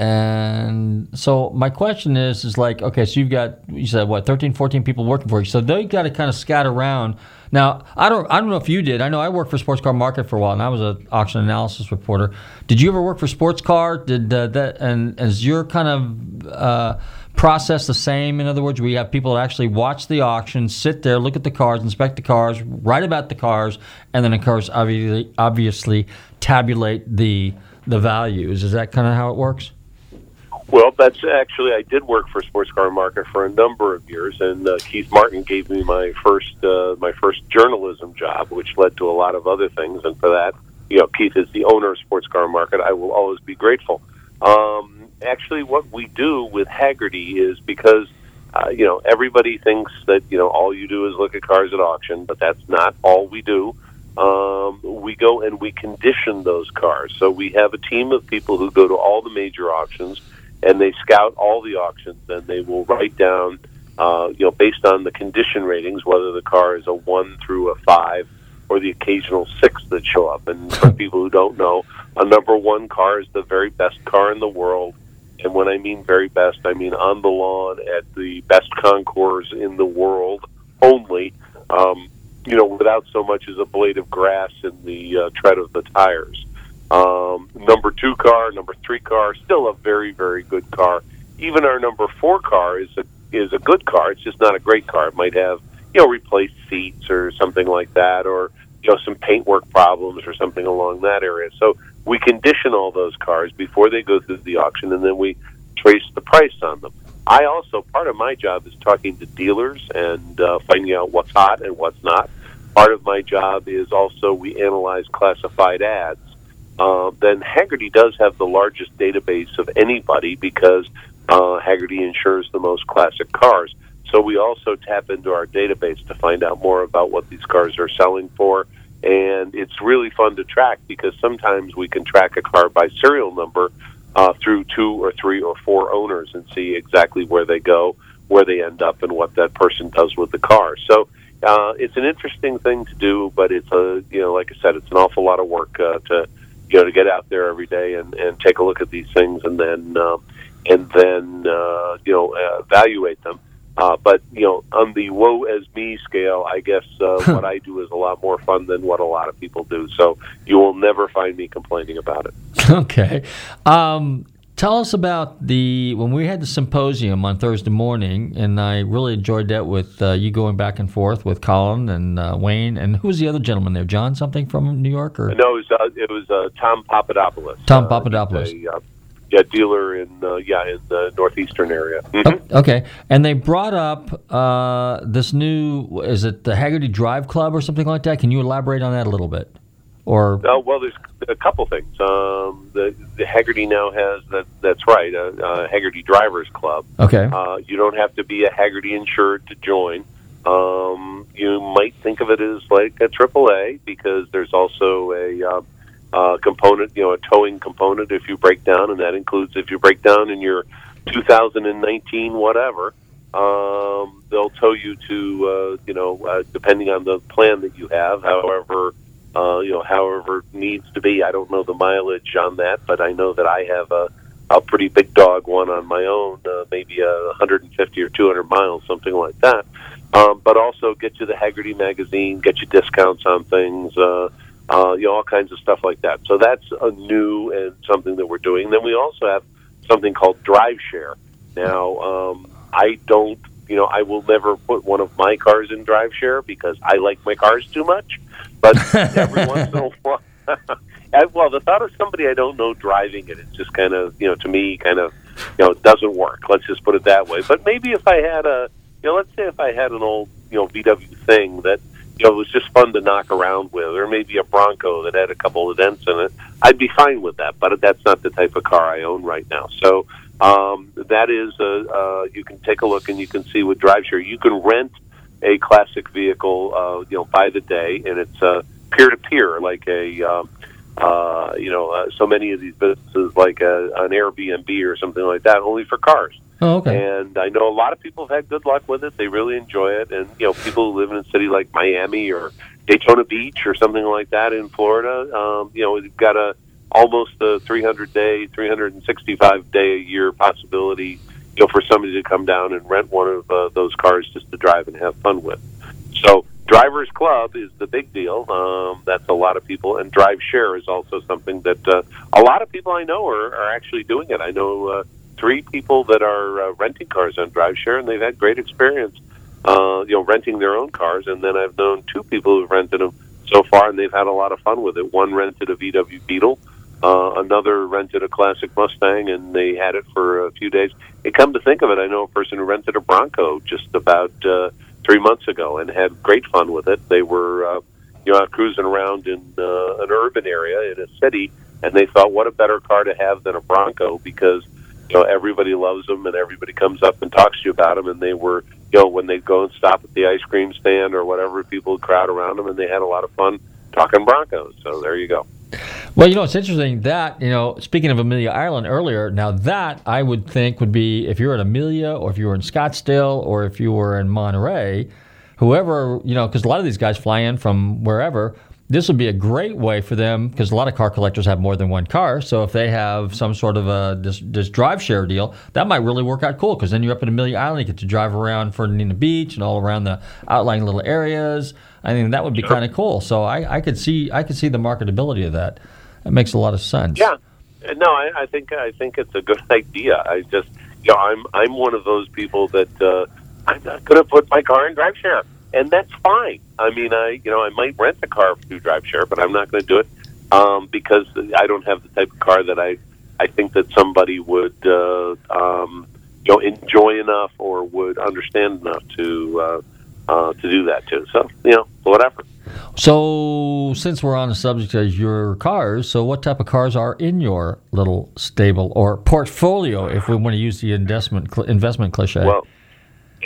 and so my question is is like okay, so you've got you said what 13, 14 people working for you, so they've got to kind of scatter around. Now I don't I don't know if you did. I know I worked for Sports Car Market for a while, and I was an auction analysis reporter. Did you ever work for Sports Car? Did uh, that and is your kind of uh, process the same? In other words, we have people that actually watch the auction, sit there, look at the cars, inspect the cars, write about the cars, and then of course obviously obviously tabulate the the values. Is that kind of how it works? Well, that's actually I did work for Sports Car Market for a number of years, and uh, Keith Martin gave me my first uh, my first journalism job, which led to a lot of other things. And for that, you know, Keith is the owner of Sports Car Market. I will always be grateful. Um, actually, what we do with Hagerty is because uh, you know everybody thinks that you know all you do is look at cars at auction, but that's not all we do. Um, we go and we condition those cars. So we have a team of people who go to all the major auctions and they scout all the auctions and they will write down, uh, you know, based on the condition ratings, whether the car is a one through a five or the occasional six that show up. And for people who don't know, a number one car is the very best car in the world. And when I mean very best, I mean on the lawn at the best concours in the world only. Um, you know, without so much as a blade of grass in the uh, tread of the tires. Um, number two car, number three car, still a very, very good car. Even our number four car is a is a good car. It's just not a great car. It might have you know replaced seats or something like that, or you know some paintwork problems or something along that area. So we condition all those cars before they go through the auction, and then we trace the price on them. I also part of my job is talking to dealers and uh, finding out what's hot and what's not. Part of my job is also we analyze classified ads. Uh, then Hagerty does have the largest database of anybody because uh, Hagerty insures the most classic cars. So we also tap into our database to find out more about what these cars are selling for. And it's really fun to track because sometimes we can track a car by serial number, uh, through two or three or four owners and see exactly where they go, where they end up, and what that person does with the car. So uh, it's an interesting thing to do, but it's a you know, like I said, it's an awful lot of work uh, to you know to get out there every day and, and take a look at these things and then uh, and then uh, you know uh, evaluate them. Uh, but you know, on the woe as me scale, I guess uh, what I do is a lot more fun than what a lot of people do. So you will never find me complaining about it. okay. Um, tell us about the when we had the symposium on Thursday morning, and I really enjoyed that with uh, you going back and forth with Colin and uh, Wayne, and who was the other gentleman there? John something from New York or No, it was uh, it was uh, Tom Papadopoulos. Tom Papadopoulos. a, yeah, dealer in uh, yeah in the northeastern area. Mhm. Okay, and they brought up uh, this new is it the Hagerty Drive Club or something like that? Can you elaborate on that a little bit? Or Uh, well, there's a couple things. Um, the, the Hagerty now has that. That's right, a, a Hagerty Drivers Club. Okay. Uh, you don't have to be a Hagerty insured to join. Um, you might think of it as like a AAA because there's also a uh, component, you know, a towing component if you break down, and that includes if you break down in your 2019 whatever. Um, they'll tow you to, uh, you know, uh, depending on the plan that you have. However, uh, you know, however needs to be. I don't know the mileage on that, but I know that I have a, a pretty big dog one on my own, uh, maybe a 150 or 200 miles, something like that. Um, but also get you the Hagerty magazine, get you discounts on things, uh, uh, you know, all kinds of stuff like that. So that's a new and something that we're doing. Then we also have something called Drive Share. Now, um, I don't, you know, I will never put one of my cars in Drive Share because I like my cars too much. But every once in a while, I, well, the thought of somebody I don't know driving it, it's just kind of, you know, to me, kind of, you know, it doesn't work. Let's just put it that way. But maybe if I had a, you know, let's say if I had an old, you know, VW thing that, you know, was just fun to knock around with, or maybe a Bronco that had a couple of dents in it, I'd be fine with that. But that's not the type of car I own right now. So um, that is, a, uh, you can take a look and you can see with DriveShare, you can rent a classic vehicle, uh, you know, by the day, and it's uh, peer to peer, like a, um, uh, you know, uh, so many of these businesses, like a, an Airbnb or something like that, only for cars. Oh, okay. And I know a lot of people have had good luck with it. They really enjoy it. And, you know, people who live in a city like Miami or Daytona Beach or something like that in Florida, um, you know, we've got a almost a 300 day, 365 day a year possibility, you know, for somebody to come down and rent one of uh, those cars just to drive and have fun with. So, Drivers Club is the big deal. Um, that's a lot of people, and Drive Share is also something that uh, a lot of people I know are, are actually doing it. I know uh, three people that are uh, renting cars on Drive Share, and they've had great experience. Uh, you know, renting their own cars, and then I've known two people who've rented them so far, and they've had a lot of fun with it. One rented a VW Beetle, uh, another rented a classic Mustang, and they had it for a few days. And come to think of it, I know a person who rented a Bronco just about uh, three months ago and had great fun with it. They were, uh, you know, cruising around in uh, an urban area in a city, and they thought, what a better car to have than a Bronco because you know everybody loves them and everybody comes up and talks to you about them. And they were, you know, when they go and stop at the ice cream stand or whatever, people would crowd around them, and they had a lot of fun talking Broncos. So there you go. Well, you know, it's interesting that, you know, speaking of Amelia Island earlier, now that I would think would be if you're in Amelia or if you were in Scottsdale or if you were in Monterey, whoever, you know, because a lot of these guys fly in from wherever, this would be a great way for them because a lot of car collectors have more than one car. So if they have some sort of a this, this drive share deal, that might really work out cool because then you're up at Amelia Island, you get to drive around Fernandina Beach and all around the outlying little areas. I think that would be kind of cool. So I, I could see I could see the marketability of that. That makes a lot of sense. Yeah, Uh, no, I, I think I think it's a good idea. I just, you know, I'm I'm one of those people that uh, I'm not going to put my car in drive share, and that's fine. I mean, I you know I might rent a car through drive share, but I'm not going to do it um, because I don't have the type of car that I I think that somebody would uh, um, you know enjoy enough or would understand enough to uh, uh, to do that too. So you know, whatever. So, since we're on the subject of your cars, so what type of cars are in your little stable or portfolio, if we want to use the investment cl- investment cliche? Well,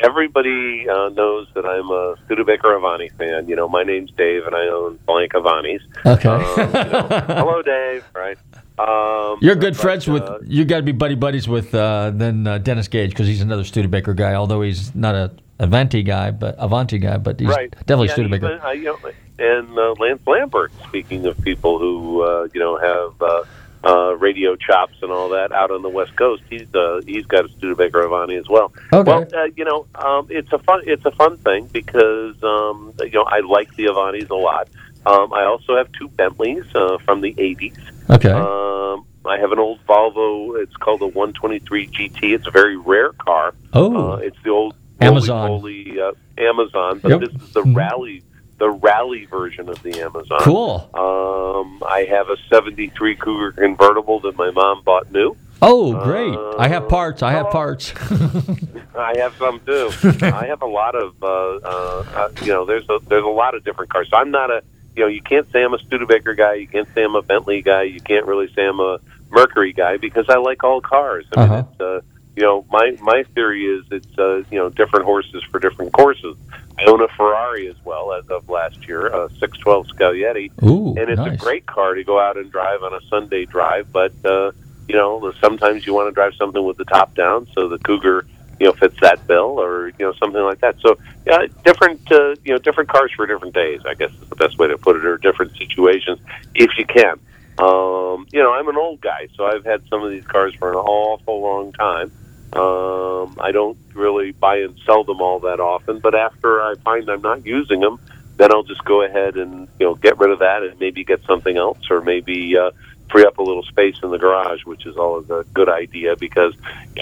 everybody uh, knows that I'm a Studebaker Avanti fan. You know, my name's Dave, and I own blank Avantis. Okay. Um, you know, hello, Dave. Right. Um, You're good but, friends with. uh, You got to be buddy buddies with uh, then uh, Dennis Gage because he's another Studebaker guy. Although he's not a Avanti guy, but Avanti guy, but he's right. definitely yeah, Studebaker. even, uh, you know, and uh, Lance Lambert. Speaking of people who uh, you know have uh, radio chops and all that out on the West Coast, he's uh, he's got a Studebaker Avanti as well. Okay. Well, uh, you know, um, it's a fun it's a fun thing because um, you know I like the Avantis a lot. Um, I also have two Bentleys uh, from the '80s. Okay. Um, I have an old Volvo. It's called a 123 GT. It's a very rare car. Oh. Uh, it's the old Amazon. roly-poly, uh, Amazon, but Yep. this is the Mhm. rally, the rally version of the Amazon. Cool. Um, I have a '73 Cougar convertible that my mom bought new. Oh, great! I Uh, have parts. I have parts. I have some too. I have a lot of, uh, uh, uh, you know, there's a there's a lot of different cars. So I'm not a, you know, you can't say I'm a Studebaker guy. You can't say I'm a Bentley guy. You can't really say I'm a Mercury guy because I like all cars. I mean, Uh-huh. it's, uh, you know, my my theory is it's, uh, you know, different horses for different courses. I own a Ferrari as well as of last year, a 612 Scaglietti, Ooh, and it's a great car to go out and drive on a Sunday drive. But uh, you know, sometimes you want to drive something with the top down, so the Cougar, you know, fits that bill, or you know, something like that. So, yeah, different, uh, you know, different cars for different days. I guess is the best way to put it, or different situations, if you can. Um, you know, I'm an old guy, so I've had some of these cars for an awful long time. Um, I don't really buy and sell them all that often, but after I find I'm not using them, then I'll just go ahead and you know get rid of that and maybe get something else, or maybe uh, free up a little space in the garage, which is always a good idea because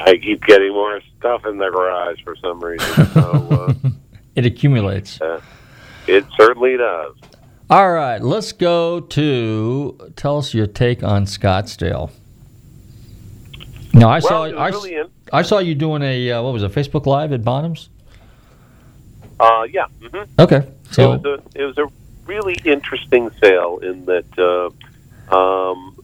I keep getting more stuff in the garage for some reason. So it accumulates. uh, it certainly does. All right, let's go to tell us your take on Scottsdale. No, I saw Well, was I, really in- I saw you doing a uh, what was it Facebook Live at Bonhams. Uh, yeah. hmm Okay, so it was a it was a really interesting sale in that uh, um,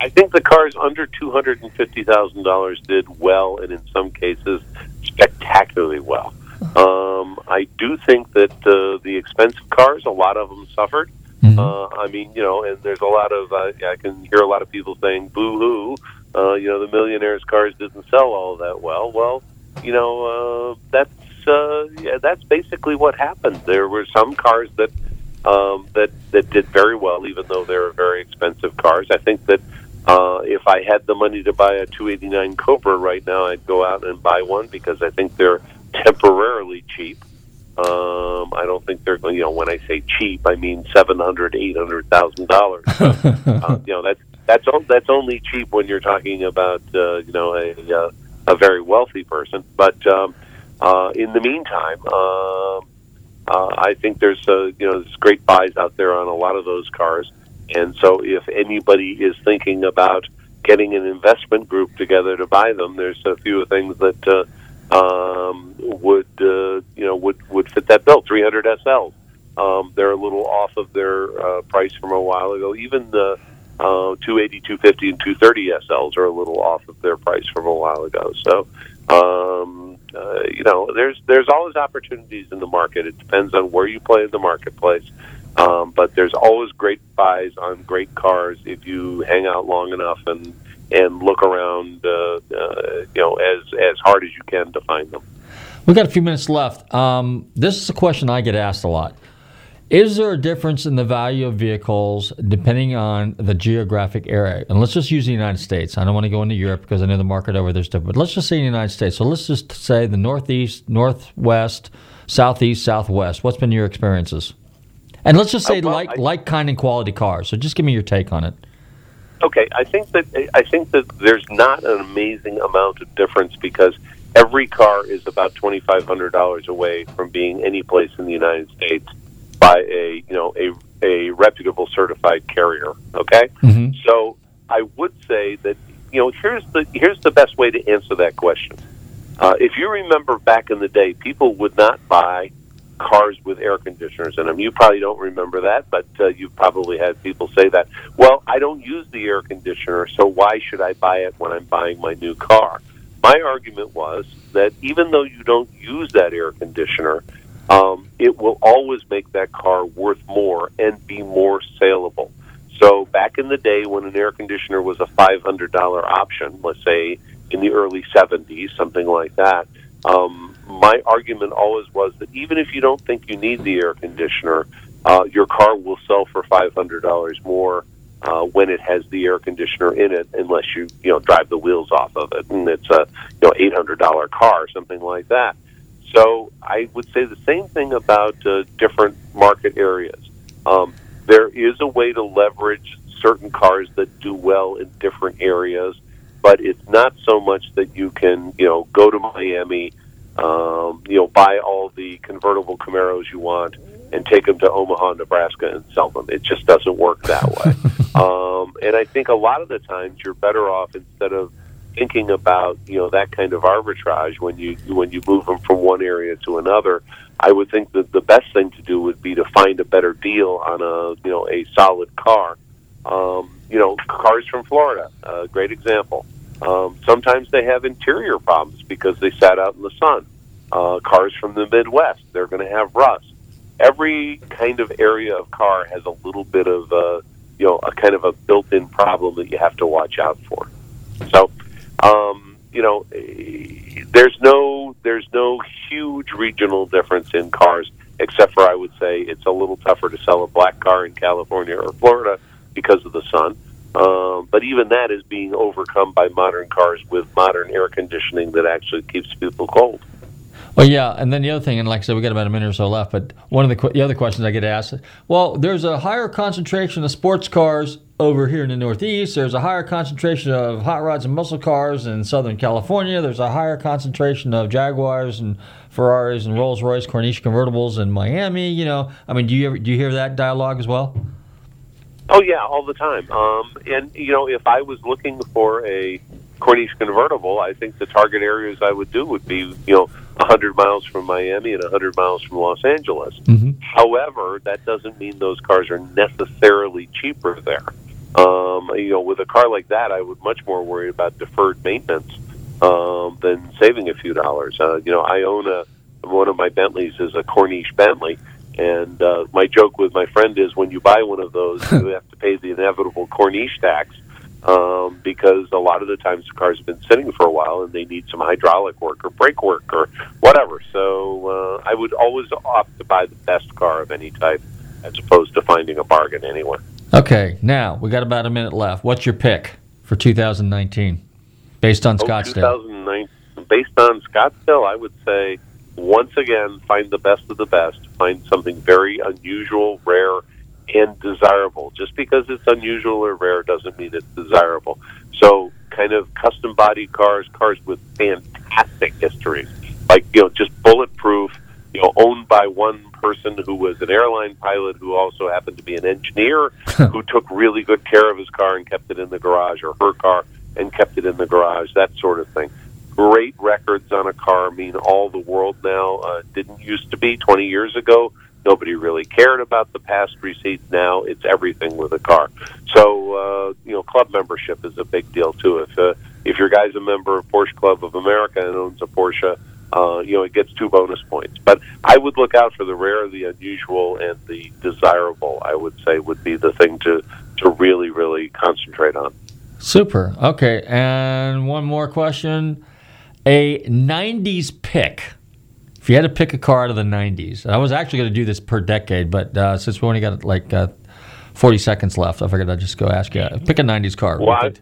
I think the cars under two hundred and fifty thousand dollars did well, and in some cases spectacularly well. Um, I do think that uh, the expensive cars, a lot of them suffered. Uh, I mean, you know, and there's a lot of uh, I can hear a lot of people saying "boo hoo." Uh, you know, the millionaires' cars didn't sell all that well. Well, you know, uh, that's uh, yeah, that's basically what happened. There were some cars that um, that that did very well, even though they were very expensive cars. I think that uh, if I had the money to buy a 289 Cobra right now, I'd go out and buy one because I think they're temporarily cheap. Um, I don't think they're going. You know, when I say cheap, I mean seven hundred, eight hundred thousand dollars. uh, you know, that's that's o- that's only cheap when you're talking about uh, you know a uh, a very wealthy person. But um, uh, in the meantime, um, uh, I think there's uh, you know there's great buys out there on a lot of those cars. And so, if anybody is thinking about getting an investment group together to buy them, there's a few things that uh, um, would uh, you know would would fit that bill. 300 SLs. Um, they're a little off of their uh, price from a while ago. Even the uh, 280, 250, and 230 SLs are a little off of their price from a while ago. So, um, uh, you know, there's there's always opportunities in the market. It depends on where you play in the marketplace. Um, but there's always great buys on great cars if you hang out long enough and and look around, uh, uh, you know, as as hard as you can to find them. We've got a few minutes left. Um, this is a question I get asked a lot. Is there a difference in the value of vehicles depending on the geographic area? And let's just use the United States. I don't want to go into Europe because I know the market over there's different. But let's just say the United States. So let's just say the Northeast, Northwest, Southeast, Southwest. What's been your experiences? And let's just say Uh, well, like I- like kind and quality cars. So just give me your take on it. Okay, I think that I think that there's not an amazing amount of difference because every car is about twenty five hundred dollars away from being any place in the United States by a you know a a reputable certified carrier. Okay, so I would say that you know here's the here's the best way to answer that question. Uh, if you remember back in the day, people would not buy cars with air conditioners in them. You probably don't remember that, but uh, you've probably had people say that. Well, I don't use the air conditioner, so why should I buy it when I'm buying my new car? my argument was that even though you don't use that air conditioner, um, it will always make that car worth more and be more saleable. So back in the day when an air conditioner was a $500 option, let's say in the early 70s, something like that, um, my argument always was that even if you don't think you need the air conditioner, uh, your car will sell for $500 more uh, when it has the air conditioner in it, unless you you know drive the wheels off of it, and it's a you know eight hundred dollar car, or something like that. So I would say the same thing about uh, different market areas. Um, there is a way to leverage certain cars that do well in different areas, but it's not so much that you can you know go to Miami, um, you know buy all the convertible Camaros you want and take them to Omaha, Nebraska, and sell them. It just doesn't work that way. um, and I think a lot of the times you're better off instead of thinking about you know that kind of arbitrage when you when you move them from one area to another. I would think that the best thing to do would be to find a better deal on a you know a solid car. Um, you know, cars from Florida, a great example. Um, sometimes they have interior problems because they sat out in the sun. Uh, cars from the Midwest, they're going to have rust every kind of area of car has a little bit of uh, you know a kind of a built-in problem that you have to watch out for. So, um, you know, eh, there's no there's no huge regional difference in cars, except for I would say it's a little tougher to sell a black car in California or Florida because of the sun. Um, but even that is being overcome by modern cars with modern air conditioning that actually keeps people cold. Well, yeah, and then the other thing, and like I said, we got about a minute or so left. But one of the the other questions I get asked, well, there's a higher concentration of sports cars over here in the Northeast. There's a higher concentration of hot rods and muscle cars in Southern California. There's a higher concentration of Jaguars and Ferraris and Rolls Royce Corniche convertibles in Miami. You know, I mean, do you ever, do you hear that dialogue as well? Oh yeah, all the time. Um, and you know, if I was looking for a Corniche convertible, I think the target areas I would do would be, you know, a 100 miles from Miami and a 100 miles from Los Angeles. Mm-hmm. However, that doesn't mean those cars are necessarily cheaper there. Um, you know, with a car like that, I would much more worry about deferred maintenance um, than saving a few dollars. Uh, you know, I own a one of my Bentleys is a Corniche Bentley, and uh, my joke with my friend is when you buy one of those, you have to pay the inevitable Corniche tax um, because a lot of the times the car's been sitting for a while and they need some hydraulic work or brake work or whatever. So uh, I would always opt to buy the best car of any type as opposed to finding a bargain anywhere. Okay, now we got about a minute left. What's your pick for 2019 based on Oh, Scottsdale? 2009, based on Scottsdale, I would say once again find the best of the best. Find something very unusual, rare, and desirable. Just because it's unusual or rare doesn't mean it's desirable. So, kind of custom body cars, cars with fantastic histories, like you know, just bulletproof. You know, owned by one person who was an airline pilot who also happened to be an engineer who took really good care of his car and kept it in the garage, or her car and kept it in the garage. That sort of thing great records on a car mean all the world now. Uh, didn't used to be 20 years ago. Nobody really cared about the past receipts. Now it's everything with a car. So uh, you know, club membership is a big deal too. If uh, if your guy's a member of Porsche Club of America and owns a Porsche, uh, you know, it gets two bonus points. But I would look out for the rare, the unusual, and the desirable. I would say would be the thing to to really, really concentrate on. Super. Okay, and one more question. A 90s pick. If you had to pick a car out of the 90s, I was actually going to do this per decade, but uh, since we only got like uh, 40 seconds left, I figured I'd just go ask you. Pick a 90s car. Well, I,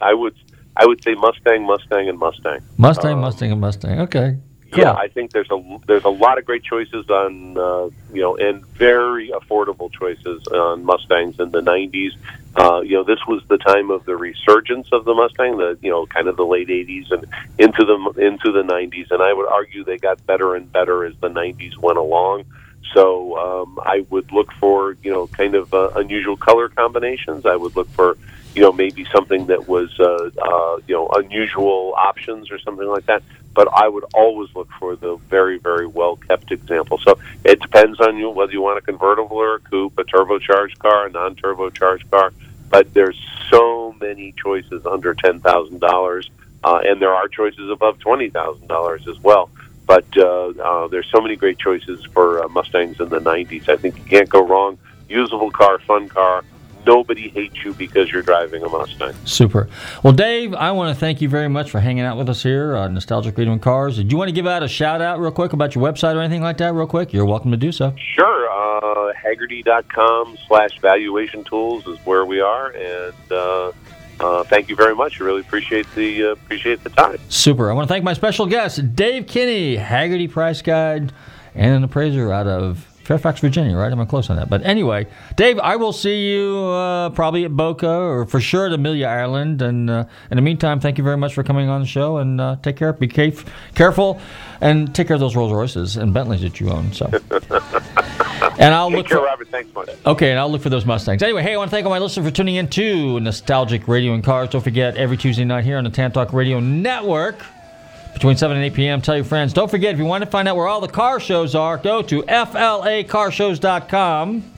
I would I would say Mustang, Mustang, and Mustang. Mustang, Um, Mustang, and Mustang. Okay. Yeah, I think there's a there's a lot of great choices on uh, you know and very affordable choices on Mustangs in the 90s. Uh, you know, this was the time of the resurgence of the Mustang, the you know kind of the late 80s and into the into the 90s, and I would argue they got better and better as the 90s went along. So um, I would look for you know kind of uh, unusual color combinations. I would look for you know maybe something that was uh, uh, you know unusual options or something like that. But I would always look for the very very well kept example. So it depends on you whether you want a convertible or a coupe, a turbocharged car, a non turbocharged car. But there's so many choices under ten thousand dollars uh, and there are choices above twenty thousand dollars as well. But uh, uh, there's so many great choices for uh, Mustangs in the '90s. I think you can't go wrong. Usable car, fun car. Nobody hates you because you're driving a Mustang. Super. Well, Dave, I want to thank you very much for hanging out with us here on Nostalgic Radio and Cars. Did you want to give out a shout out real quick about your website or anything like that, real quick? You're welcome to do so. Sure. Uh, Hagerty.com slash valuation tools is where we are. And uh, uh, thank you very much. I really appreciate the uh, appreciate the time. Super. I want to thank my special guest, Dave Kinney, Hagerty Price Guide and an appraiser out of Fairfax, Virginia, right? Am I close on that? But anyway, Dave, I will see you uh, probably at Boca or for sure at Amelia Island. And uh, in the meantime, thank you very much for coming on the show and uh, take care. Be caref- careful and take care of those Rolls Royces and Bentleys that you own. So. And I'll Take look care, for Robert. Thanks much. Okay, and I'll look for those Mustangs. Anyway, hey, I want to thank all my listeners for tuning in to Nostalgic Radio and Cars. Don't forget, every Tuesday night here on the Tan Talk Radio Network, between 7 and 8 p.m., tell your friends. Don't forget, if you want to find out where all the car shows are, go to FLAcarshows.com.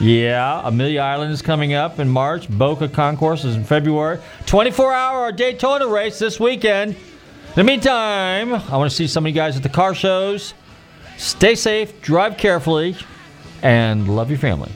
Yeah, Amelia Island is coming up in March. Boca Concours is in February. 24 hour Daytona race this weekend. In the meantime, I want to see some of you guys at the car shows. Stay safe, drive carefully, and love your family.